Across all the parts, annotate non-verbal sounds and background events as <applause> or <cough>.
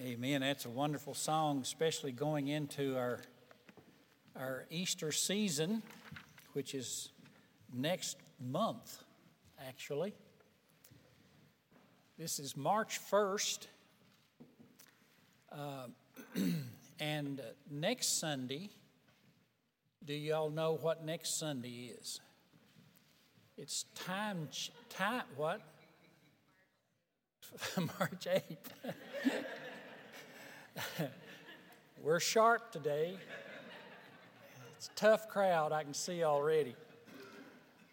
Amen. That's a wonderful song, especially going into our our Easter season, which is next month, actually. This is March 1st. Uh, <clears throat> and next Sunday, do y'all know what next Sunday is? It's time, time, what? <laughs> March 8th. <laughs> <laughs> We're sharp today. It's a tough crowd, I can see already.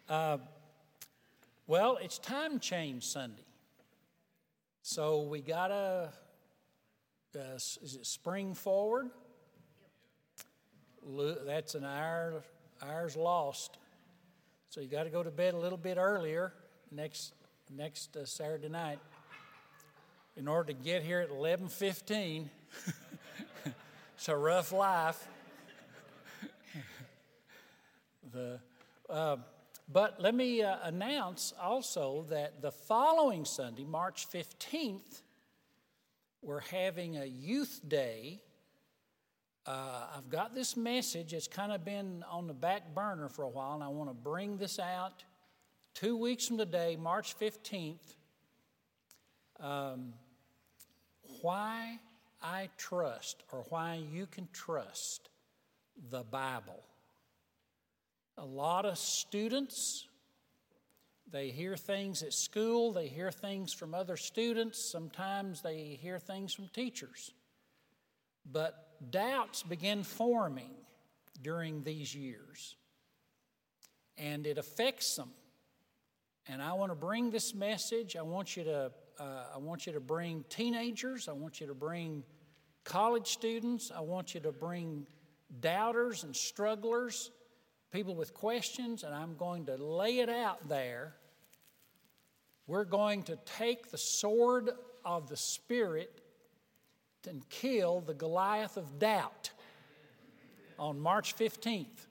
Uh, well, it's time change Sunday. So we got to, uh, is it spring forward? That's an hour, hour's lost. So you got to go to bed a little bit earlier next, next uh, Saturday night in order to get here at 11:15. <laughs> it's a rough life. <laughs> the, uh, but let me uh, announce also that the following Sunday, March 15th, we're having a youth day. Uh, I've got this message. It's kind of been on the back burner for a while, and I want to bring this out. Two weeks from today, March 15th, um, why I trust or why you can trust the Bible. A lot of students, they hear things at school, they hear things from other students, sometimes they hear things from teachers. But doubts begin forming during these years, and it affects them. And I want to bring this message. I want you to, uh, I want you to bring teenagers. I want you to bring college students. I want you to bring doubters and strugglers people with questions, and I'm going to lay it out there. We're going to take the sword of the Spirit and kill the Goliath of doubt on March 15th.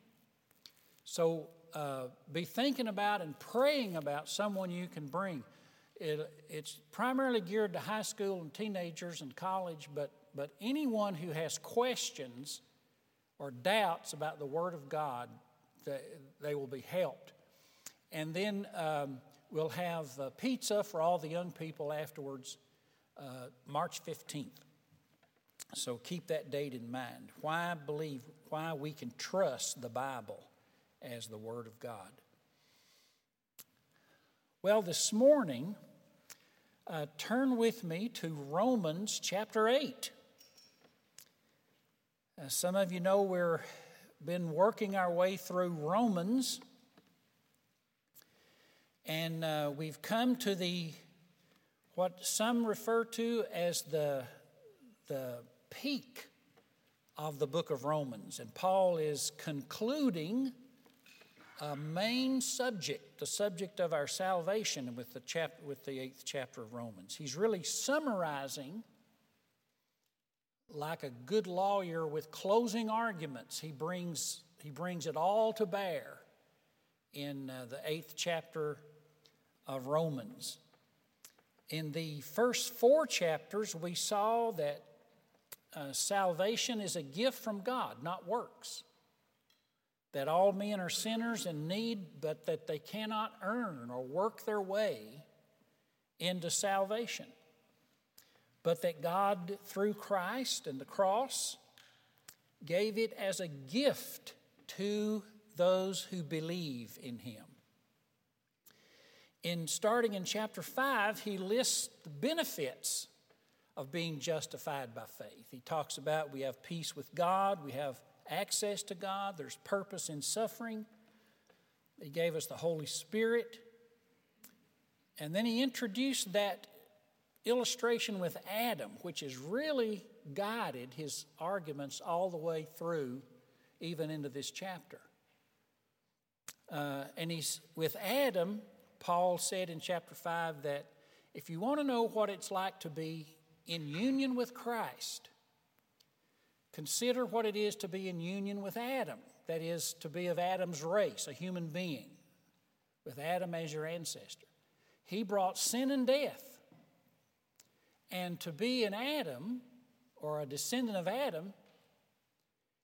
So uh, be thinking about and praying about someone you can bring. It, it's primarily geared to high school and teenagers and college, but, but anyone who has questions or doubts about the Word of God, they will be helped. And then um, we'll have uh, pizza for all the young people afterwards, uh, March 15th. So keep that date in mind. Why believe, why we can trust the Bible as the Word of God. Well, this morning, uh, turn with me to Romans chapter 8. Uh, some of you know we've been working our way through Romans, and uh, we've come to the what some refer to as the the peak of the book of Romans, and Paul is concluding a main subject, the subject of our salvation, with the chap- with the eighth chapter of Romans. He's really summarizing like a good lawyer with closing arguments, he brings, he brings it all to bear in uh, the eighth chapter of Romans. In the first four chapters, we saw that uh, salvation is a gift from God, not works. That all men are sinners in need, but that they cannot earn or work their way into salvation but that God, through Christ and the cross, gave it as a gift to those who believe in Him. In starting in chapter 5, he lists the benefits of being justified by faith. He talks about we have peace with God, we have access to God, there's purpose in suffering. He gave us the Holy Spirit. And then he introduced that illustration with Adam, which has really guided his arguments all the way through, even into this chapter. Uh, and he's with Adam, Paul said in chapter 5 that if you want to know what it's like to be in union with Christ, consider what it is to be in union with Adam. That is, to be of Adam's race, a human being, with Adam as your ancestor. He brought sin and death and to be an Adam or a descendant of Adam,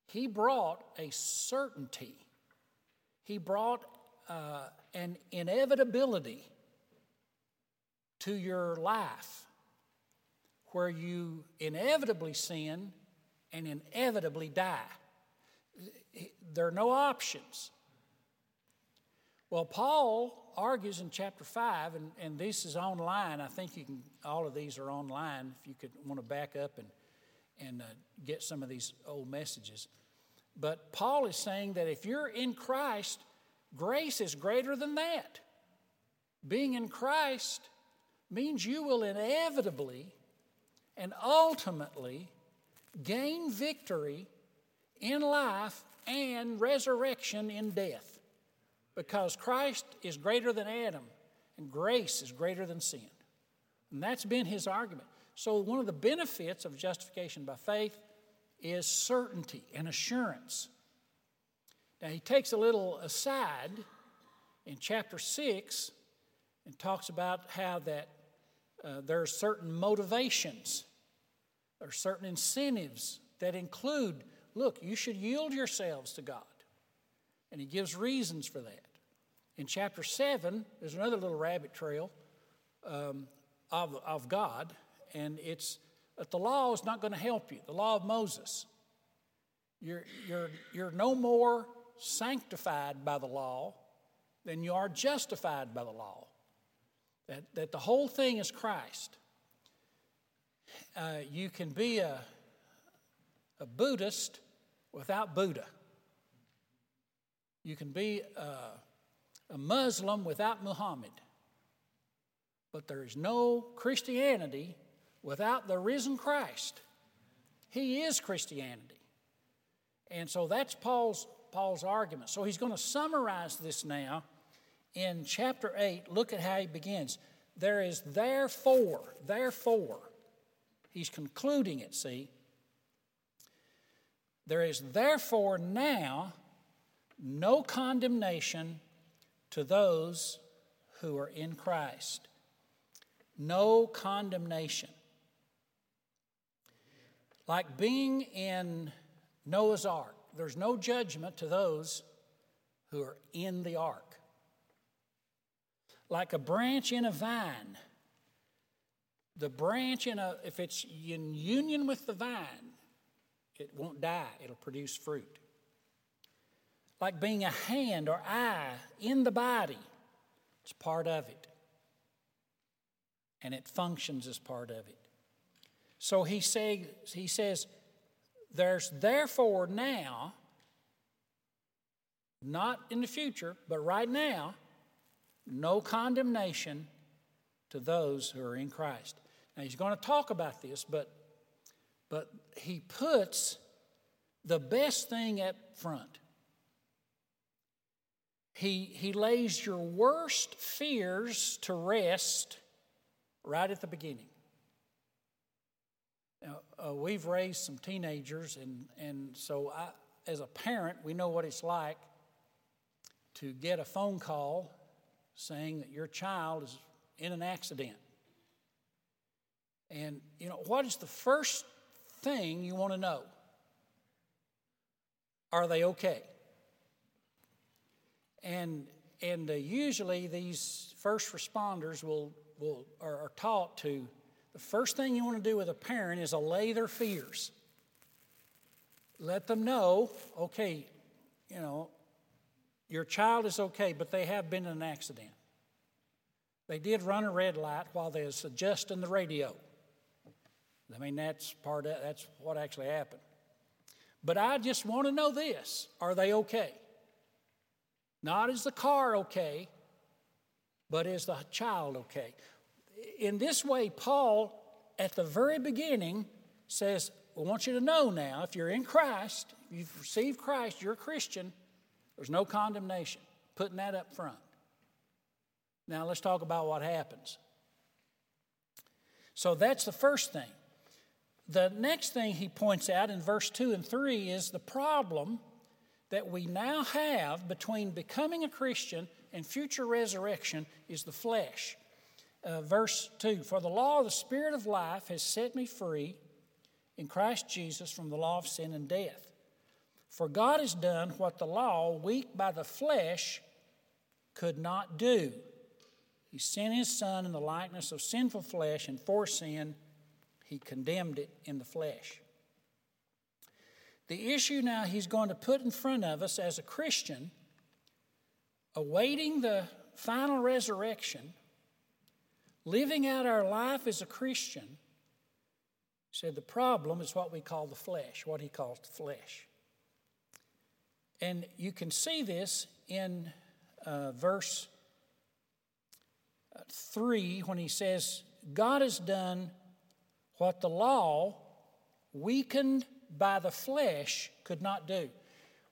he brought a certainty. He brought uh, an inevitability to your life where you inevitably sin and inevitably die. There are no options. Well, Paul argues in chapter 5, and, and this is online. I think you can, all of these are online if you could want to back up and, and uh, get some of these old messages. But Paul is saying that if you're in Christ, grace is greater than that. Being in Christ means you will inevitably and ultimately gain victory in life and resurrection in death because Christ is greater than Adam and grace is greater than sin. And that's been his argument. So, one of the benefits of justification by faith is certainty and assurance. Now, he takes a little aside in chapter 6 and talks about how that uh, there are certain motivations, there are certain incentives that include look, you should yield yourselves to God. And he gives reasons for that. In chapter 7, there's another little rabbit trail um, of, of God, and it's that the law is not going to help you, the law of Moses. You're, you're, you're no more sanctified by the law than you are justified by the law. That, that the whole thing is Christ. Uh, you can be a, a Buddhist without Buddha. You can be a, a Muslim without Muhammad. But there is no Christianity without the risen Christ. He is Christianity. And so that's Paul's, Paul's argument. So he's going to summarize this now in chapter 8. Look at how he begins. There is therefore, therefore, he's concluding it, see. There is therefore now no condemnation to those who are in Christ. No condemnation. Like being in Noah's ark, there's no judgment to those who are in the ark. Like a branch in a vine, the branch in a, if it's in union with the vine, it won't die, it'll produce fruit. Like being a hand or eye in the body, it's part of it. And it functions as part of it. So he, say, he says, There's therefore now, not in the future, but right now, no condemnation to those who are in Christ. Now he's going to talk about this, but, but he puts the best thing up front. He, he lays your worst fears to rest right at the beginning. Now, uh, we've raised some teenagers, and, and so I, as a parent, we know what it's like to get a phone call saying that your child is in an accident. And, you know, what is the first thing you want to know? Are they okay? And, and uh, usually these first responders will, will, are, are taught to the first thing you want to do with a parent is allay their fears. Let them know, okay, you know, your child is okay, but they have been in an accident. They did run a red light while they was adjusting the radio. I mean, that's part of that's what actually happened. But I just want to know this: Are they okay? Not is the car okay, but is the child okay? in this way, Paul, at the very beginning, says, I want you to know now, if you're in Christ, you've received Christ, you're a Christian, there's no condemnation. Putting that up front. Now, let's talk about what happens. So, that's the first thing. The next thing he points out in verse 2 and 3 is the problem that we now have between becoming a Christian and future resurrection is the flesh uh, verse 2 For the law of the Spirit of life has set me free in Christ Jesus from the law of sin and death. For God has done what the law, weak by the flesh, could not do. He sent his Son in the likeness of sinful flesh, and for sin, he condemned it in the flesh. The issue now he's going to put in front of us as a Christian, awaiting the final resurrection, living out our life as a Christian, said the problem is what we call the flesh, what he calls the flesh. And you can see this in uh, verse uh, 3 when he says, God has done what the law, weakened by the flesh, could not do.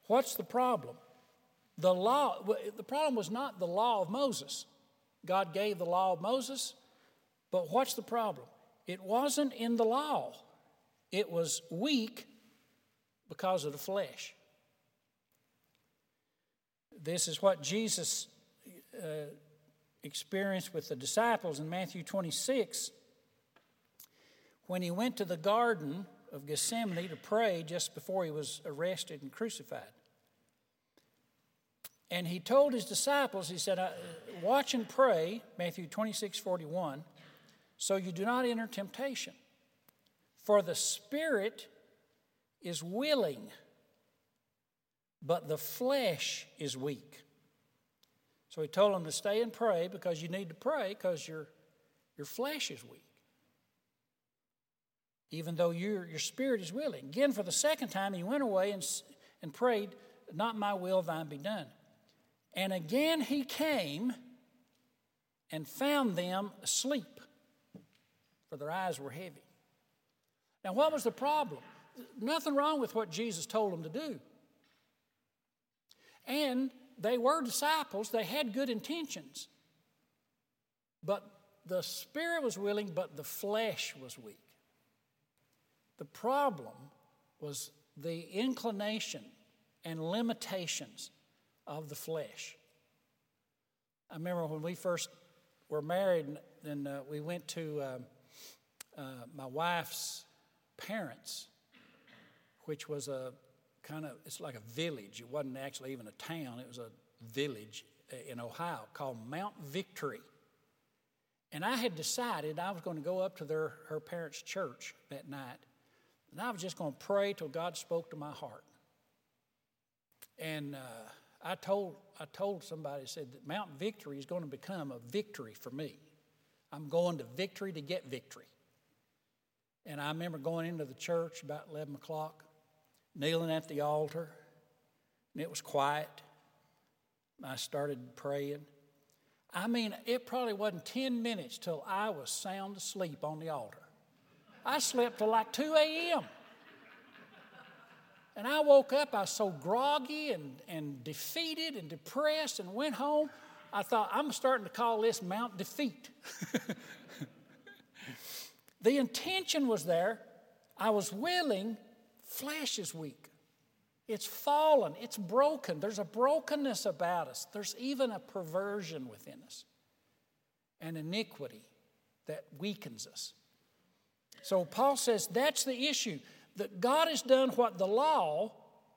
What's the problem? The law, the problem was not the law of Moses. God gave the law of Moses, but what's the problem? It wasn't in the law, it was weak because of the flesh. This is what Jesus uh, experienced with the disciples in Matthew 26 when he went to the garden of Gethsemane to pray just before he was arrested and crucified. And he told his disciples, he said, Watch and pray, Matthew 26 41, so you do not enter temptation. For the spirit is willing, but the flesh is weak. So he told them to stay and pray because you need to pray because your, your flesh is weak. Even though your, your spirit is willing. Again, for the second time, he went away and, and prayed, Not my will, thine be done. And again he came and found them asleep, for their eyes were heavy. Now, what was the problem? Nothing wrong with what Jesus told them to do. And they were disciples, they had good intentions. But the spirit was willing, but the flesh was weak. The problem was the inclination and limitations of the flesh. I remember when we first were married, and uh, we went to uh, uh, my wife's parents, which was a kind of, it's like a village. It wasn't actually even a town, it was a village uh, in Ohio called Mount Victory. And I had decided I was going to go up to their, her parents' church that night, and I was just going to pray till God spoke to my heart. And uh, I told, I told somebody, said that Mount Victory is going to become a victory for me. I'm going to victory to get victory. And I remember going into the church about 11 o'clock, kneeling at the altar, and it was quiet. I started praying. I mean, it probably wasn't 10 minutes till I was sound asleep on the altar. I slept till like 2 a.m. And I woke up, I was so groggy and, and defeated and depressed and went home. I thought, I'm starting to call this Mount Defeat. <laughs> the intention was there. I was willing. Flesh is weak. It's fallen. It's broken. There's a brokenness about us. There's even a perversion within us, an iniquity that weakens us. So Paul says that's the issue that God has done what the law,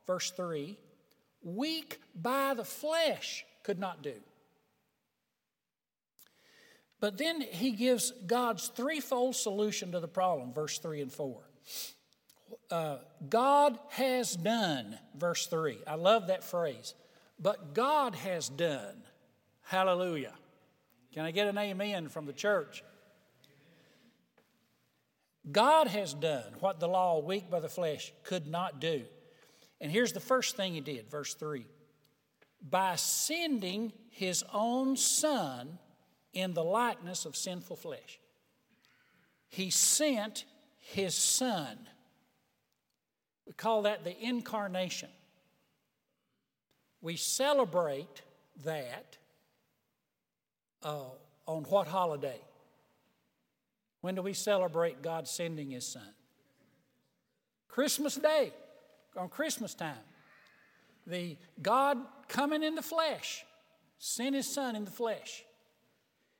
verse 3, weak by the flesh could not do. But then he gives God's threefold solution to the problem, verse 3 and 4. Uh, God has done, verse 3. I love that phrase. But God has done. Hallelujah. Can I get an amen from the church? God has done what the law, weak by the flesh, could not do. And here's the first thing he did, verse 3 by sending his own son in the likeness of sinful flesh. He sent his son. We call that the incarnation. We celebrate that uh, on what holiday? When do we celebrate God sending His Son? Christmas Day, on Christmas time. The God coming in the flesh, sent His Son in the flesh.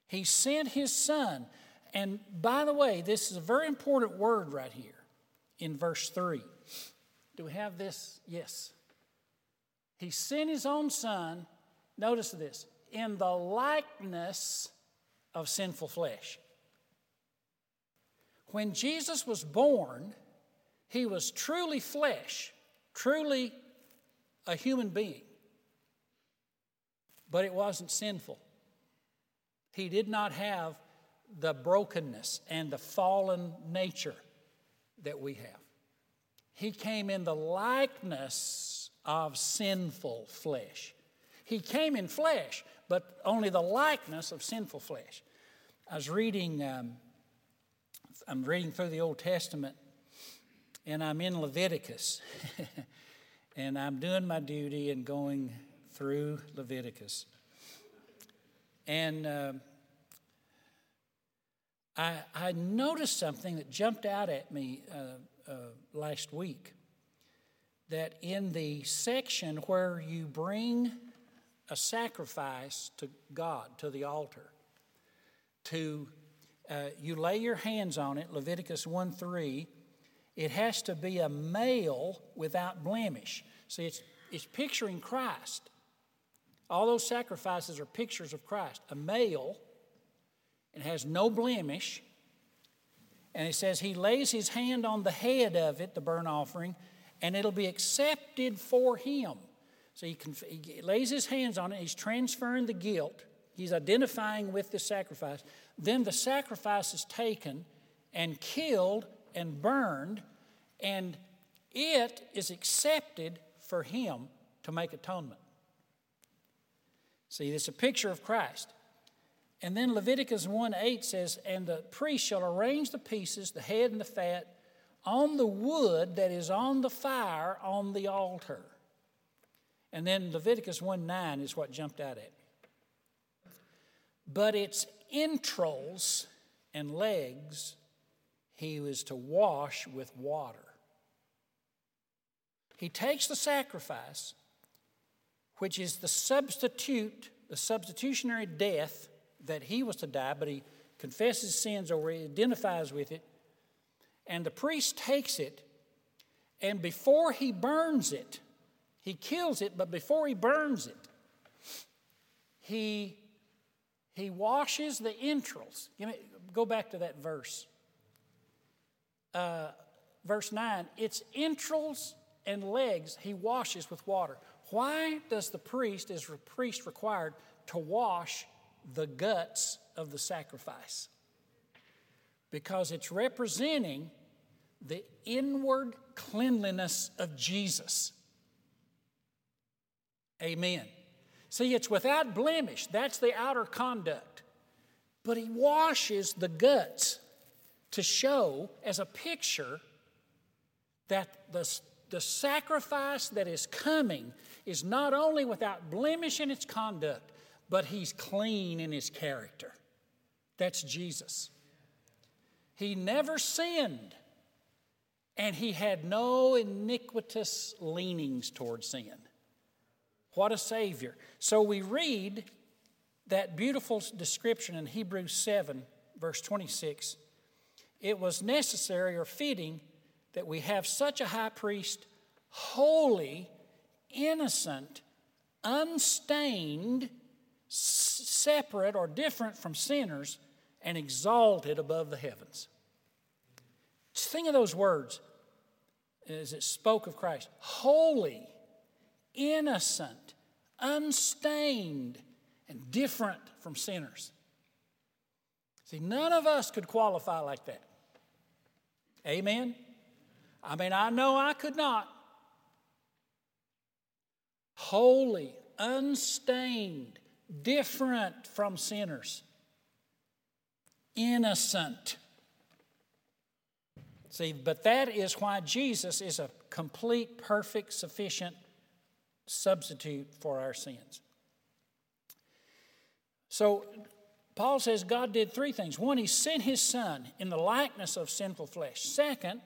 He sent His Son. And by the way, this is a very important word right here in verse 3. Do we have this? Yes. He sent his own son, notice this, in the likeness of sinful flesh. When Jesus was born, he was truly flesh, truly a human being, but it wasn't sinful. He did not have the brokenness and the fallen nature that we have. He came in the likeness of sinful flesh. He came in flesh, but only the likeness of sinful flesh. I was reading, um, I'm reading through the Old Testament, and I'm in Leviticus. <laughs> and I'm doing my duty and going through Leviticus. And uh, I, I, noticed something that jumped out at me uh, uh, last week that in the section where you bring a sacrifice to God, to the altar, to uh, you lay your hands on it, Leviticus 1 3, it has to be a male without blemish. See, it's, it's picturing Christ. All those sacrifices are pictures of Christ. A male, it has no blemish. And it says he lays his hand on the head of it, the burnt offering, and it'll be accepted for him. So he, can, he lays his hands on it, he's transferring the guilt, he's identifying with the sacrifice. Then the sacrifice is taken and killed and burned, and it is accepted for him to make atonement. See, it's a picture of Christ. And then Leviticus 1 8 says, And the priest shall arrange the pieces, the head and the fat, on the wood that is on the fire on the altar. And then Leviticus 1 9 is what jumped out at me. But its entrails and legs he was to wash with water. He takes the sacrifice which is the substitute, the substitutionary death that he was to die, but he confesses sins or identifies with it. And the priest takes it, and before he burns it, he kills it, but before he burns it, he, he washes the entrails. Give Me, go back to that verse. Uh, verse 9 it's entrails and legs he washes with water. Why does the priest, is the priest required to wash the guts of the sacrifice? Because it's representing the inward cleanliness of Jesus. Amen. See, it's without blemish. That's the outer conduct. But he washes the guts to show as a picture that the, the sacrifice that is coming is not only without blemish in its conduct, but he's clean in his character. That's Jesus. He never sinned, and he had no iniquitous leanings toward sin. What a Savior. So we read that beautiful description in Hebrews 7, verse 26. It was necessary or fitting that we have such a high priest, holy innocent, unstained, separate or different from sinners, and exalted above the heavens. Just think of those words as it spoke of Christ holy, innocent, unstained, and different from sinners. See, none of us could qualify like that. Amen? I mean, I know I could not holy, unstained, different from sinners, innocent. See, but that is why Jesus is a complete, perfect, sufficient substitute for our sins. So, Paul says God did three things. One, he sent his son in the likeness of sinful flesh. Second,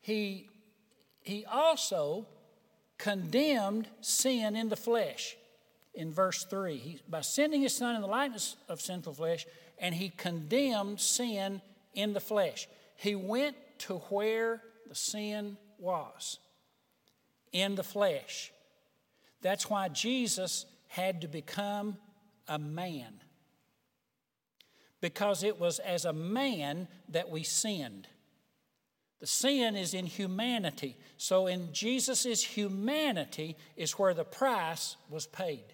he, he also condemned sin in the flesh in verse 3. He, by sending his son in the likeness of sinful flesh, and he condemned sin in the flesh. He went to where the sin was in the flesh. That's why Jesus had to become a man. Because it was as a man that we sinned. The sin is in humanity. So in Jesus' humanity is where the price was paid.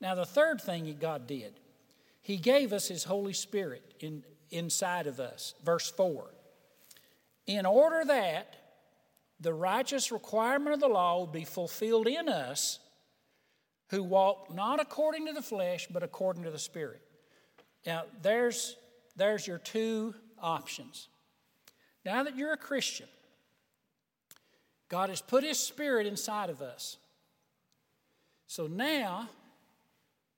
Now, the third thing God did, He gave us His Holy Spirit in, inside of us. Verse 4. In order that the righteous requirement of the law would be fulfilled in us who walk not according to the flesh, but according to the Spirit. Now, there's, there's your two options. Now that you're a Christian, God has put His Spirit inside of us. So now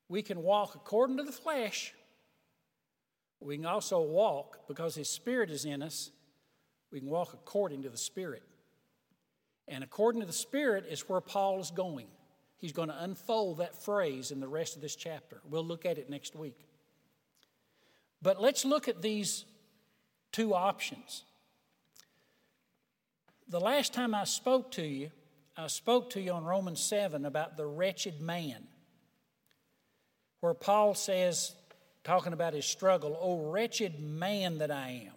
we can walk according to the flesh. We can also walk, because His Spirit is in us, we can walk according to the Spirit. And according to the Spirit is where Paul is going. He's going to unfold that phrase in the rest of this chapter. We'll look at it next week. But let's look at these two options. The last time I spoke to you, I spoke to you on Romans 7 about the wretched man, where Paul says, talking about his struggle, O wretched man that I am,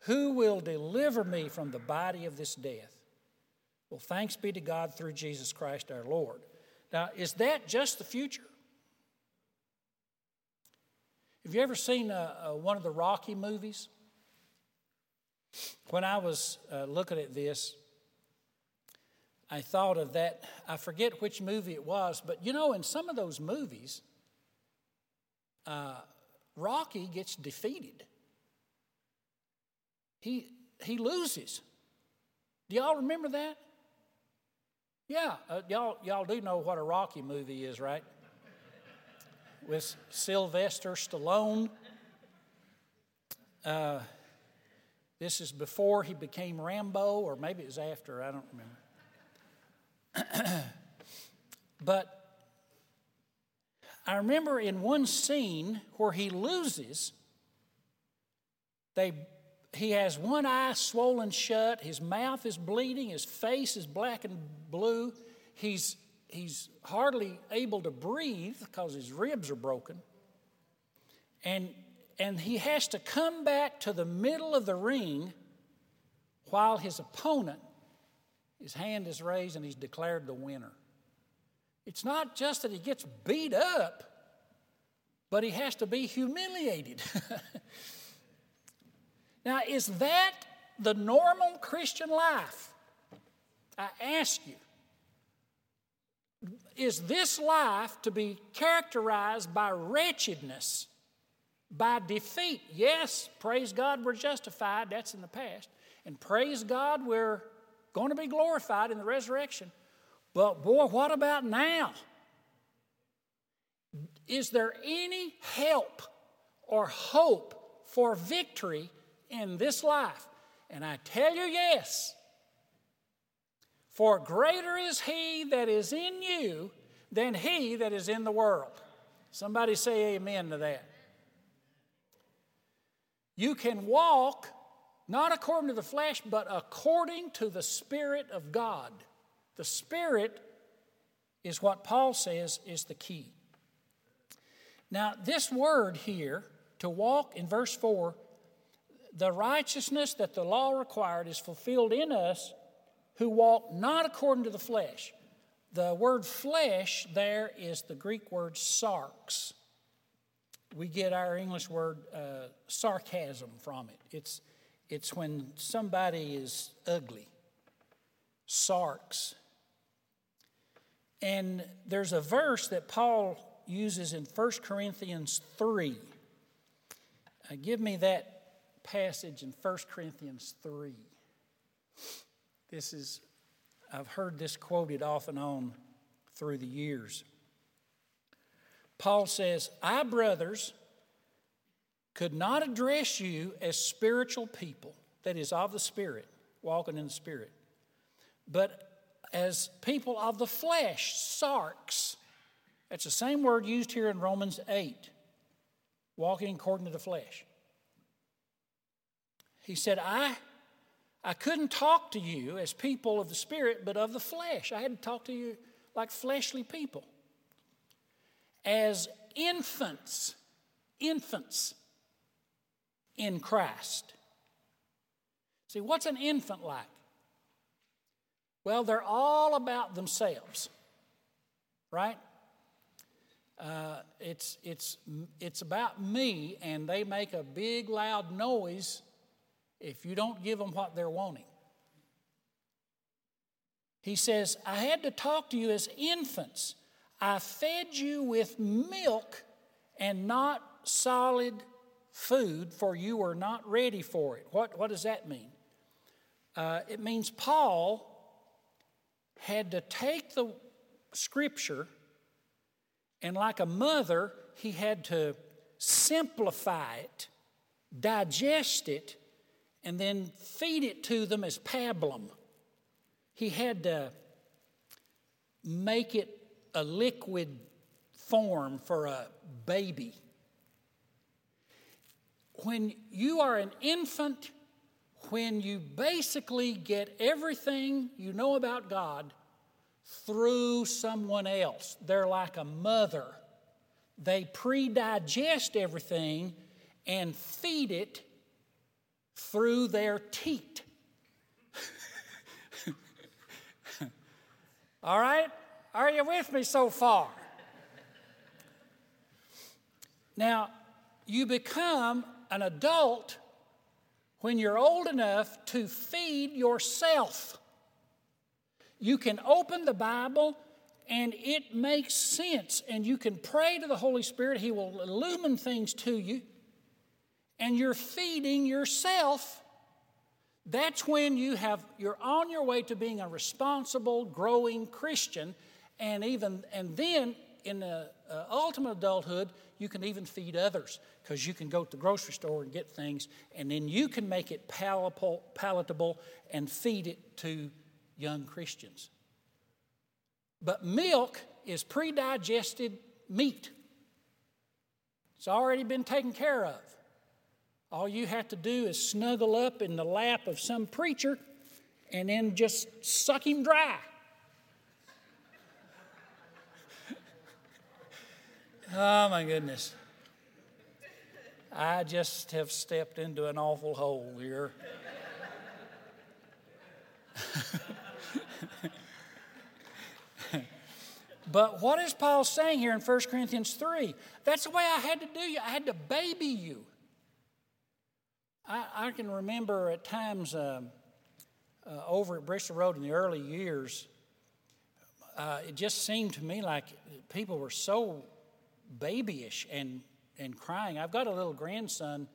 who will deliver me from the body of this death? Well, thanks be to God through Jesus Christ our Lord. Now, is that just the future? Have you ever seen uh, uh, one of the Rocky movies? When I was uh, looking at this, I thought of that. I forget which movie it was, but you know, in some of those movies, uh, Rocky gets defeated. He, he loses. Do y'all remember that? Yeah, uh, y'all, y'all do know what a Rocky movie is, right? With Sylvester Stallone. Uh, this is before he became Rambo, or maybe it was after, I don't remember. <clears throat> but I remember in one scene where he loses, they he has one eye swollen shut, his mouth is bleeding, his face is black and blue. He's, he's hardly able to breathe because his ribs are broken. And, and he has to come back to the middle of the ring while his opponent, his hand is raised and he's declared the winner. It's not just that he gets beat up, but he has to be humiliated. <laughs> Now, is that the normal Christian life? I ask you. Is this life to be characterized by wretchedness, by defeat? Yes, praise God, we're justified. That's in the past. And praise God, we're going to be glorified in the resurrection. But boy, what about now? Is there any help or hope for victory in this life? And I tell you, yes. For greater is he that is in you than he that is in the world. Somebody say amen to that. You can walk not according to the flesh, but according to the Spirit of God. The Spirit is what Paul says is the key. Now, this word here, to walk in verse 4, the righteousness that the law required is fulfilled in us who walk not according to the flesh. The word flesh there is the Greek word sarx. We get our English word uh, sarcasm from it. It's, it's when somebody is ugly. Sarx. And there's a verse that Paul uses in 1 Corinthians 3. Uh, give me that passage in 1 Corinthians 3. This is, I've heard this quoted off and on through the years. Paul says, I, brothers, could not address you as spiritual people, that is, of the Spirit, walking in the Spirit, but as people of the flesh, sarx. That's the same word used here in Romans 8, walking according to the flesh. He said, I I couldn't talk to you as people of the Spirit, but of the flesh. I had to talk to you like fleshly people. As infants, infants in Christ. See, what's an infant like? Well, they're all about themselves, right? Uh, it's, it's, it's about me, and they make a big, loud noise if you don't give them what they're wanting. He says, I had to talk to you as infants. I fed you with milk and not solid food, for you were not ready for it. What, what does that mean? Uh, it means Paul had to take the scripture and, like a mother, he had to simplify it, digest it, and then feed it to them as pablum. He had to make it a liquid form for a baby. When you are an infant, when you basically get everything you know about God through someone else, they're like a mother. They pre digest everything and feed it through their teat. All right? Are you with me so far? Now, you become an adult when you're old enough to feed yourself. You can open the Bible and it makes sense, and you can pray to the Holy Spirit. He will illumine things to you, and you're feeding yourself. That's when you have you're on your way to being a responsible, growing Christian, and even and then in the uh, ultimate adulthood, you can even feed others because you can go to the grocery store and get things, and then you can make it palatable, palatable and feed it to young Christians. But milk is pre digested meat, it's already been taken care of. All you have to do is snuggle up in the lap of some preacher and then just suck him dry. <laughs> oh my goodness. I just have stepped into an awful hole here. <laughs> but what is Paul saying here in 1 Corinthians 3? That's the way I had to do you. I had to baby you. I, I can remember at times uh, uh, over at Bristol Road in the early years, uh, it just seemed to me like people were so babyish and and crying. I've got a little grandson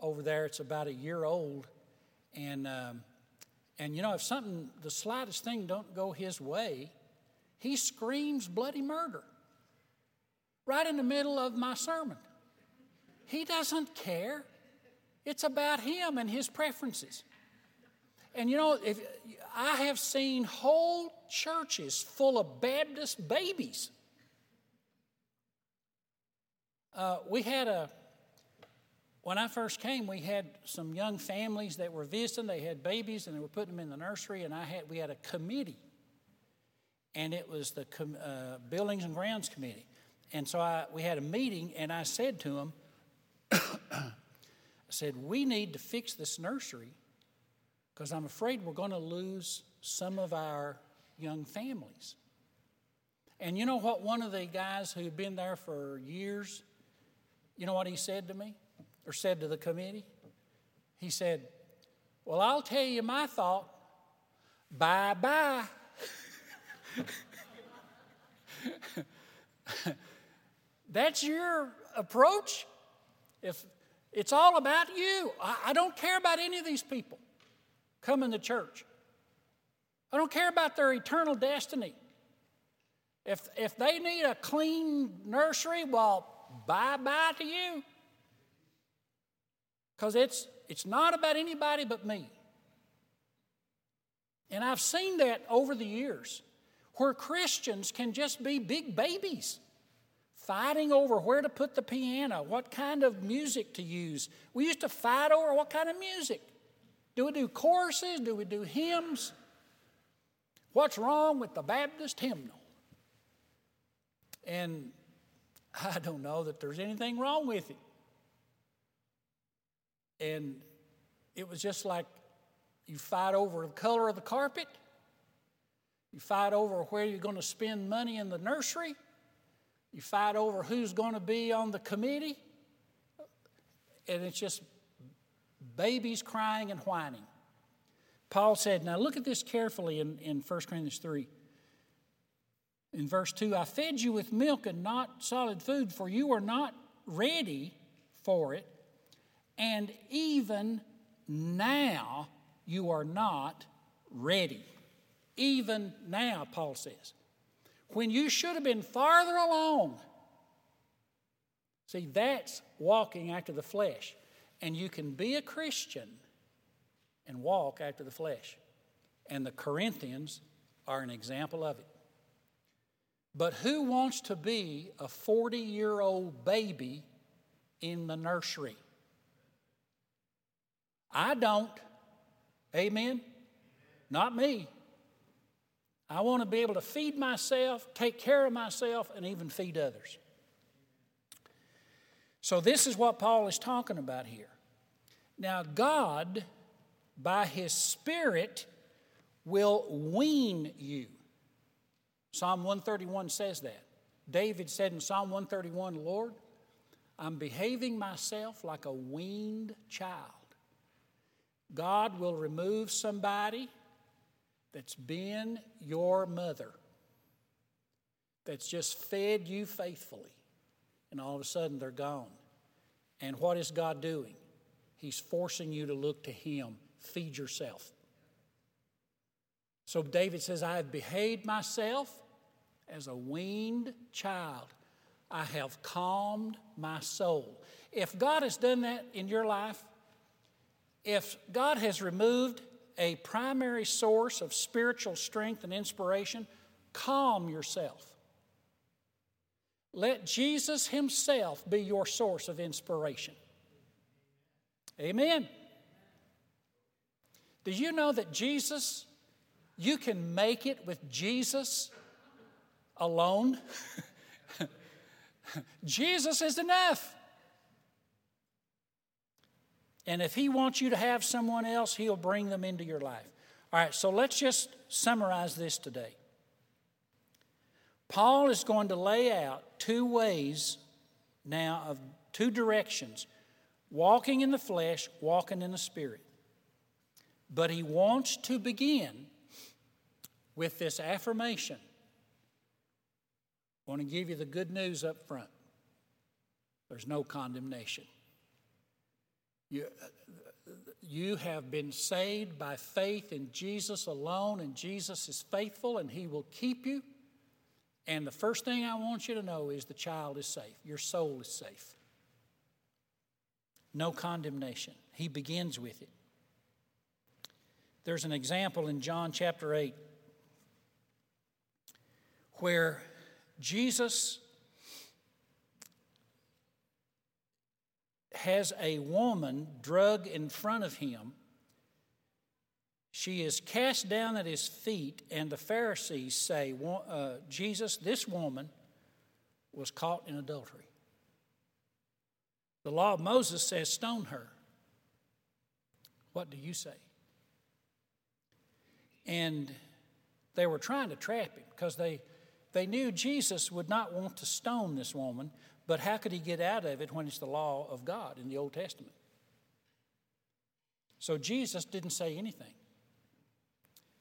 over there. It's about a year old, and um, and you know if something, the slightest thing, don't go his way, he screams bloody murder right in the middle of my sermon. He doesn't care. It's about him and his preferences. And you know, if I have seen whole churches full of Baptist babies uh, we had a, when I first came, we had some young families that were visiting. They had babies and they were putting them in the nursery, and I had, we had a committee. And it was the com, uh, Buildings and Grounds Committee. And so I, we had a meeting, and I said to them, said, We need to fix this nursery because I'm afraid we're going to lose some of our young families. And you know what? One of the guys who had been there for years you know what he said to me or said to the committee? He said, Well, I'll tell you my thought. Bye bye. <laughs> That's your approach? If it's all about you, I, I don't care about any of these people coming to church. I don't care about their eternal destiny. If, if they need a clean nursery, well, bye bye to you. Because it's, it's not about anybody but me. And I've seen that over the years where Christians can just be big babies fighting over where to put the piano, what kind of music to use. We used to fight over what kind of music. Do we do choruses? Do we do hymns? What's wrong with the Baptist hymnal? And <laughs> I don't know that there's anything wrong with it. And it was just like you fight over the color of the carpet, you fight over where you're going to spend money in the nursery, you fight over who's going to be on the committee, and it's just babies crying and whining. Paul said, now look at this carefully in, in 1 Corinthians 3. In verse 2, I fed you with milk and not solid food, for you were not ready for it, and even now you are not ready. Even now, Paul says. When you should have been farther along. See, that's walking after the flesh. And you can be a Christian and walk after the flesh. And the Corinthians are an example of it. But who wants to be a 40 year old baby in the nursery? I don't. Amen? Not me. I want to be able to feed myself, take care of myself, and even feed others. So, this is what Paul is talking about here. Now, God, by His Spirit, will wean you. Psalm 131 says that. David said in Psalm 131, Lord, I'm behaving myself like a weaned child. God will remove somebody that's been your mother, that's just fed you faithfully, and all of a sudden they're gone. And what is God doing? He's forcing you to look to Him. Feed yourself. So David says, I have behaved myself as a weaned child. I have calmed my soul. If God has done that in your life, if God has removed a primary source of spiritual strength and inspiration, calm yourself. Let Jesus Himself be your source of inspiration. Amen. Do you know that Jesus, you can make it with Jesus alone? <laughs> Jesus is enough. And if He wants you to have someone else, He'll bring them into your life. All right, so let's just summarize this today. Paul is going to lay out two ways now of two directions walking in the flesh, walking in the spirit. But he wants to begin with this affirmation. I want to give you the good news up front there's no condemnation. You, you have been saved by faith in Jesus alone, and Jesus is faithful and He will keep you. And the first thing I want you to know is the child is safe, your soul is safe. No condemnation. He begins with it. There's an example in John chapter 8 where Jesus has a woman drug in front of him. She is cast down at his feet, and the Pharisees say, uh, Jesus, this woman was caught in adultery. The law of Moses says, stone her. What do you say? And they were trying to trap him because they, they knew Jesus would not want to stone this woman but how could he get out of it when it's the law of God in the Old Testament? So Jesus didn't say anything.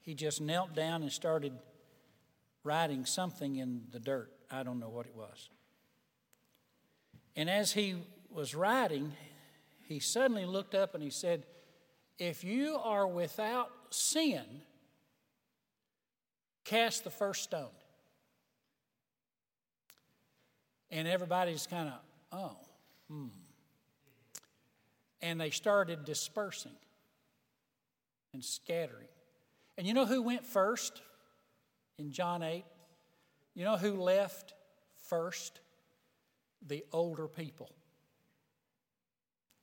He just knelt down and started writing something in the dirt. I don't know what it was. And as he was writing, he suddenly looked up and he said, If you are without sin, cast the first stone. And everybody's kind of, oh, hmm. And they started dispersing and scattering. And you know who went first in John 8? You know who left first? The older people.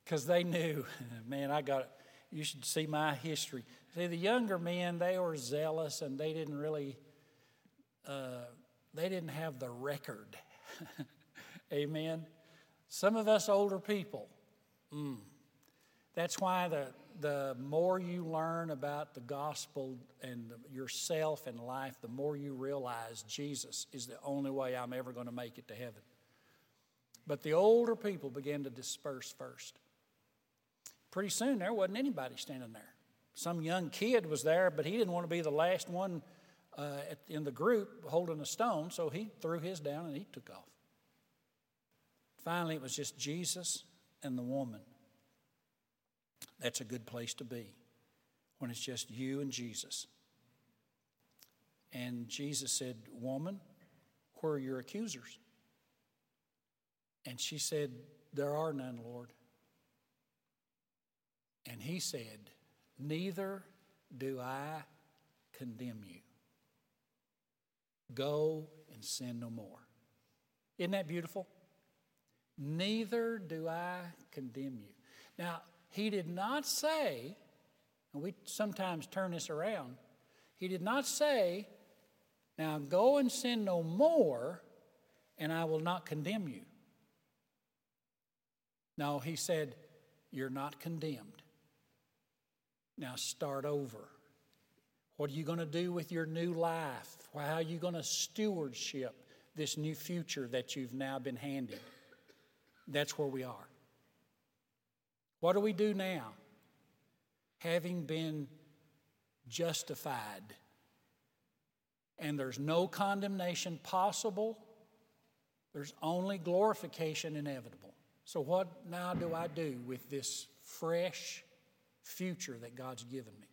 Because they knew, <laughs> man, I got it. you should see my history. See, the younger men, they were zealous and they didn't really, uh, they didn't have the record. <laughs> Amen. Some of us older people, mm, that's why the, the more you learn about the gospel and yourself and life, the more you realize Jesus is the only way I'm ever going to make it to heaven. But the older people began to disperse first. Pretty soon, there wasn't anybody standing there. Some young kid was there, but he didn't want to be the last one uh, in the group holding a stone, so he threw his down and he took off. Finally, it was just Jesus and the woman. That's a good place to be when it's just you and Jesus. And Jesus said, Woman, where are your accusers? And she said, There are none, Lord. And he said, Neither do I condemn you. Go and sin no more. Isn't that beautiful? Neither do I condemn you. Now, he did not say, and we sometimes turn this around, he did not say, Now go and sin no more, and I will not condemn you. No, he said, You're not condemned. Now start over. What are you going to do with your new life? How are you going to stewardship this new future that you've now been handed? That's where we are. What do we do now? Having been justified, and there's no condemnation possible, there's only glorification inevitable. So, what now do I do with this fresh future that God's given me?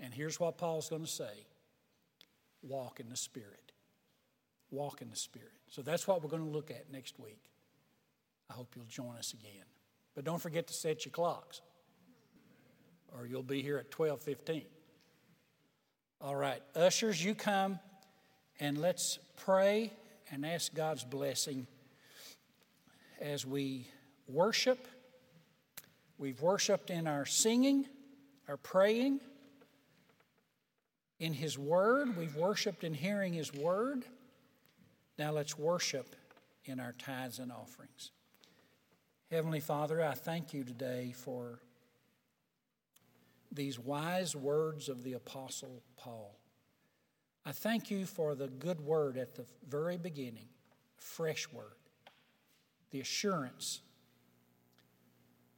And here's what Paul's going to say walk in the Spirit. Walk in the Spirit. So, that's what we're going to look at next week. I hope you'll join us again. But don't forget to set your clocks, or you'll be here at 12:15. All right, ushers, you come and let's pray and ask God's blessing as we worship. We've worshiped in our singing, our praying, in His Word. We've worshiped in hearing His Word. Now let's worship in our tithes and offerings. Heavenly Father, I thank you today for these wise words of the Apostle Paul. I thank you for the good word at the very beginning, fresh word, the assurance.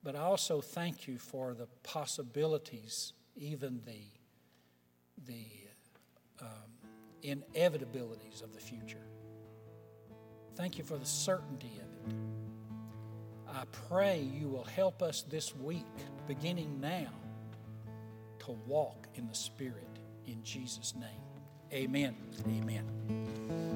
But I also thank you for the possibilities, even the, the um, inevitabilities of the future. Thank you for the certainty of it. I pray you will help us this week, beginning now, to walk in the Spirit in Jesus' name. Amen. Amen.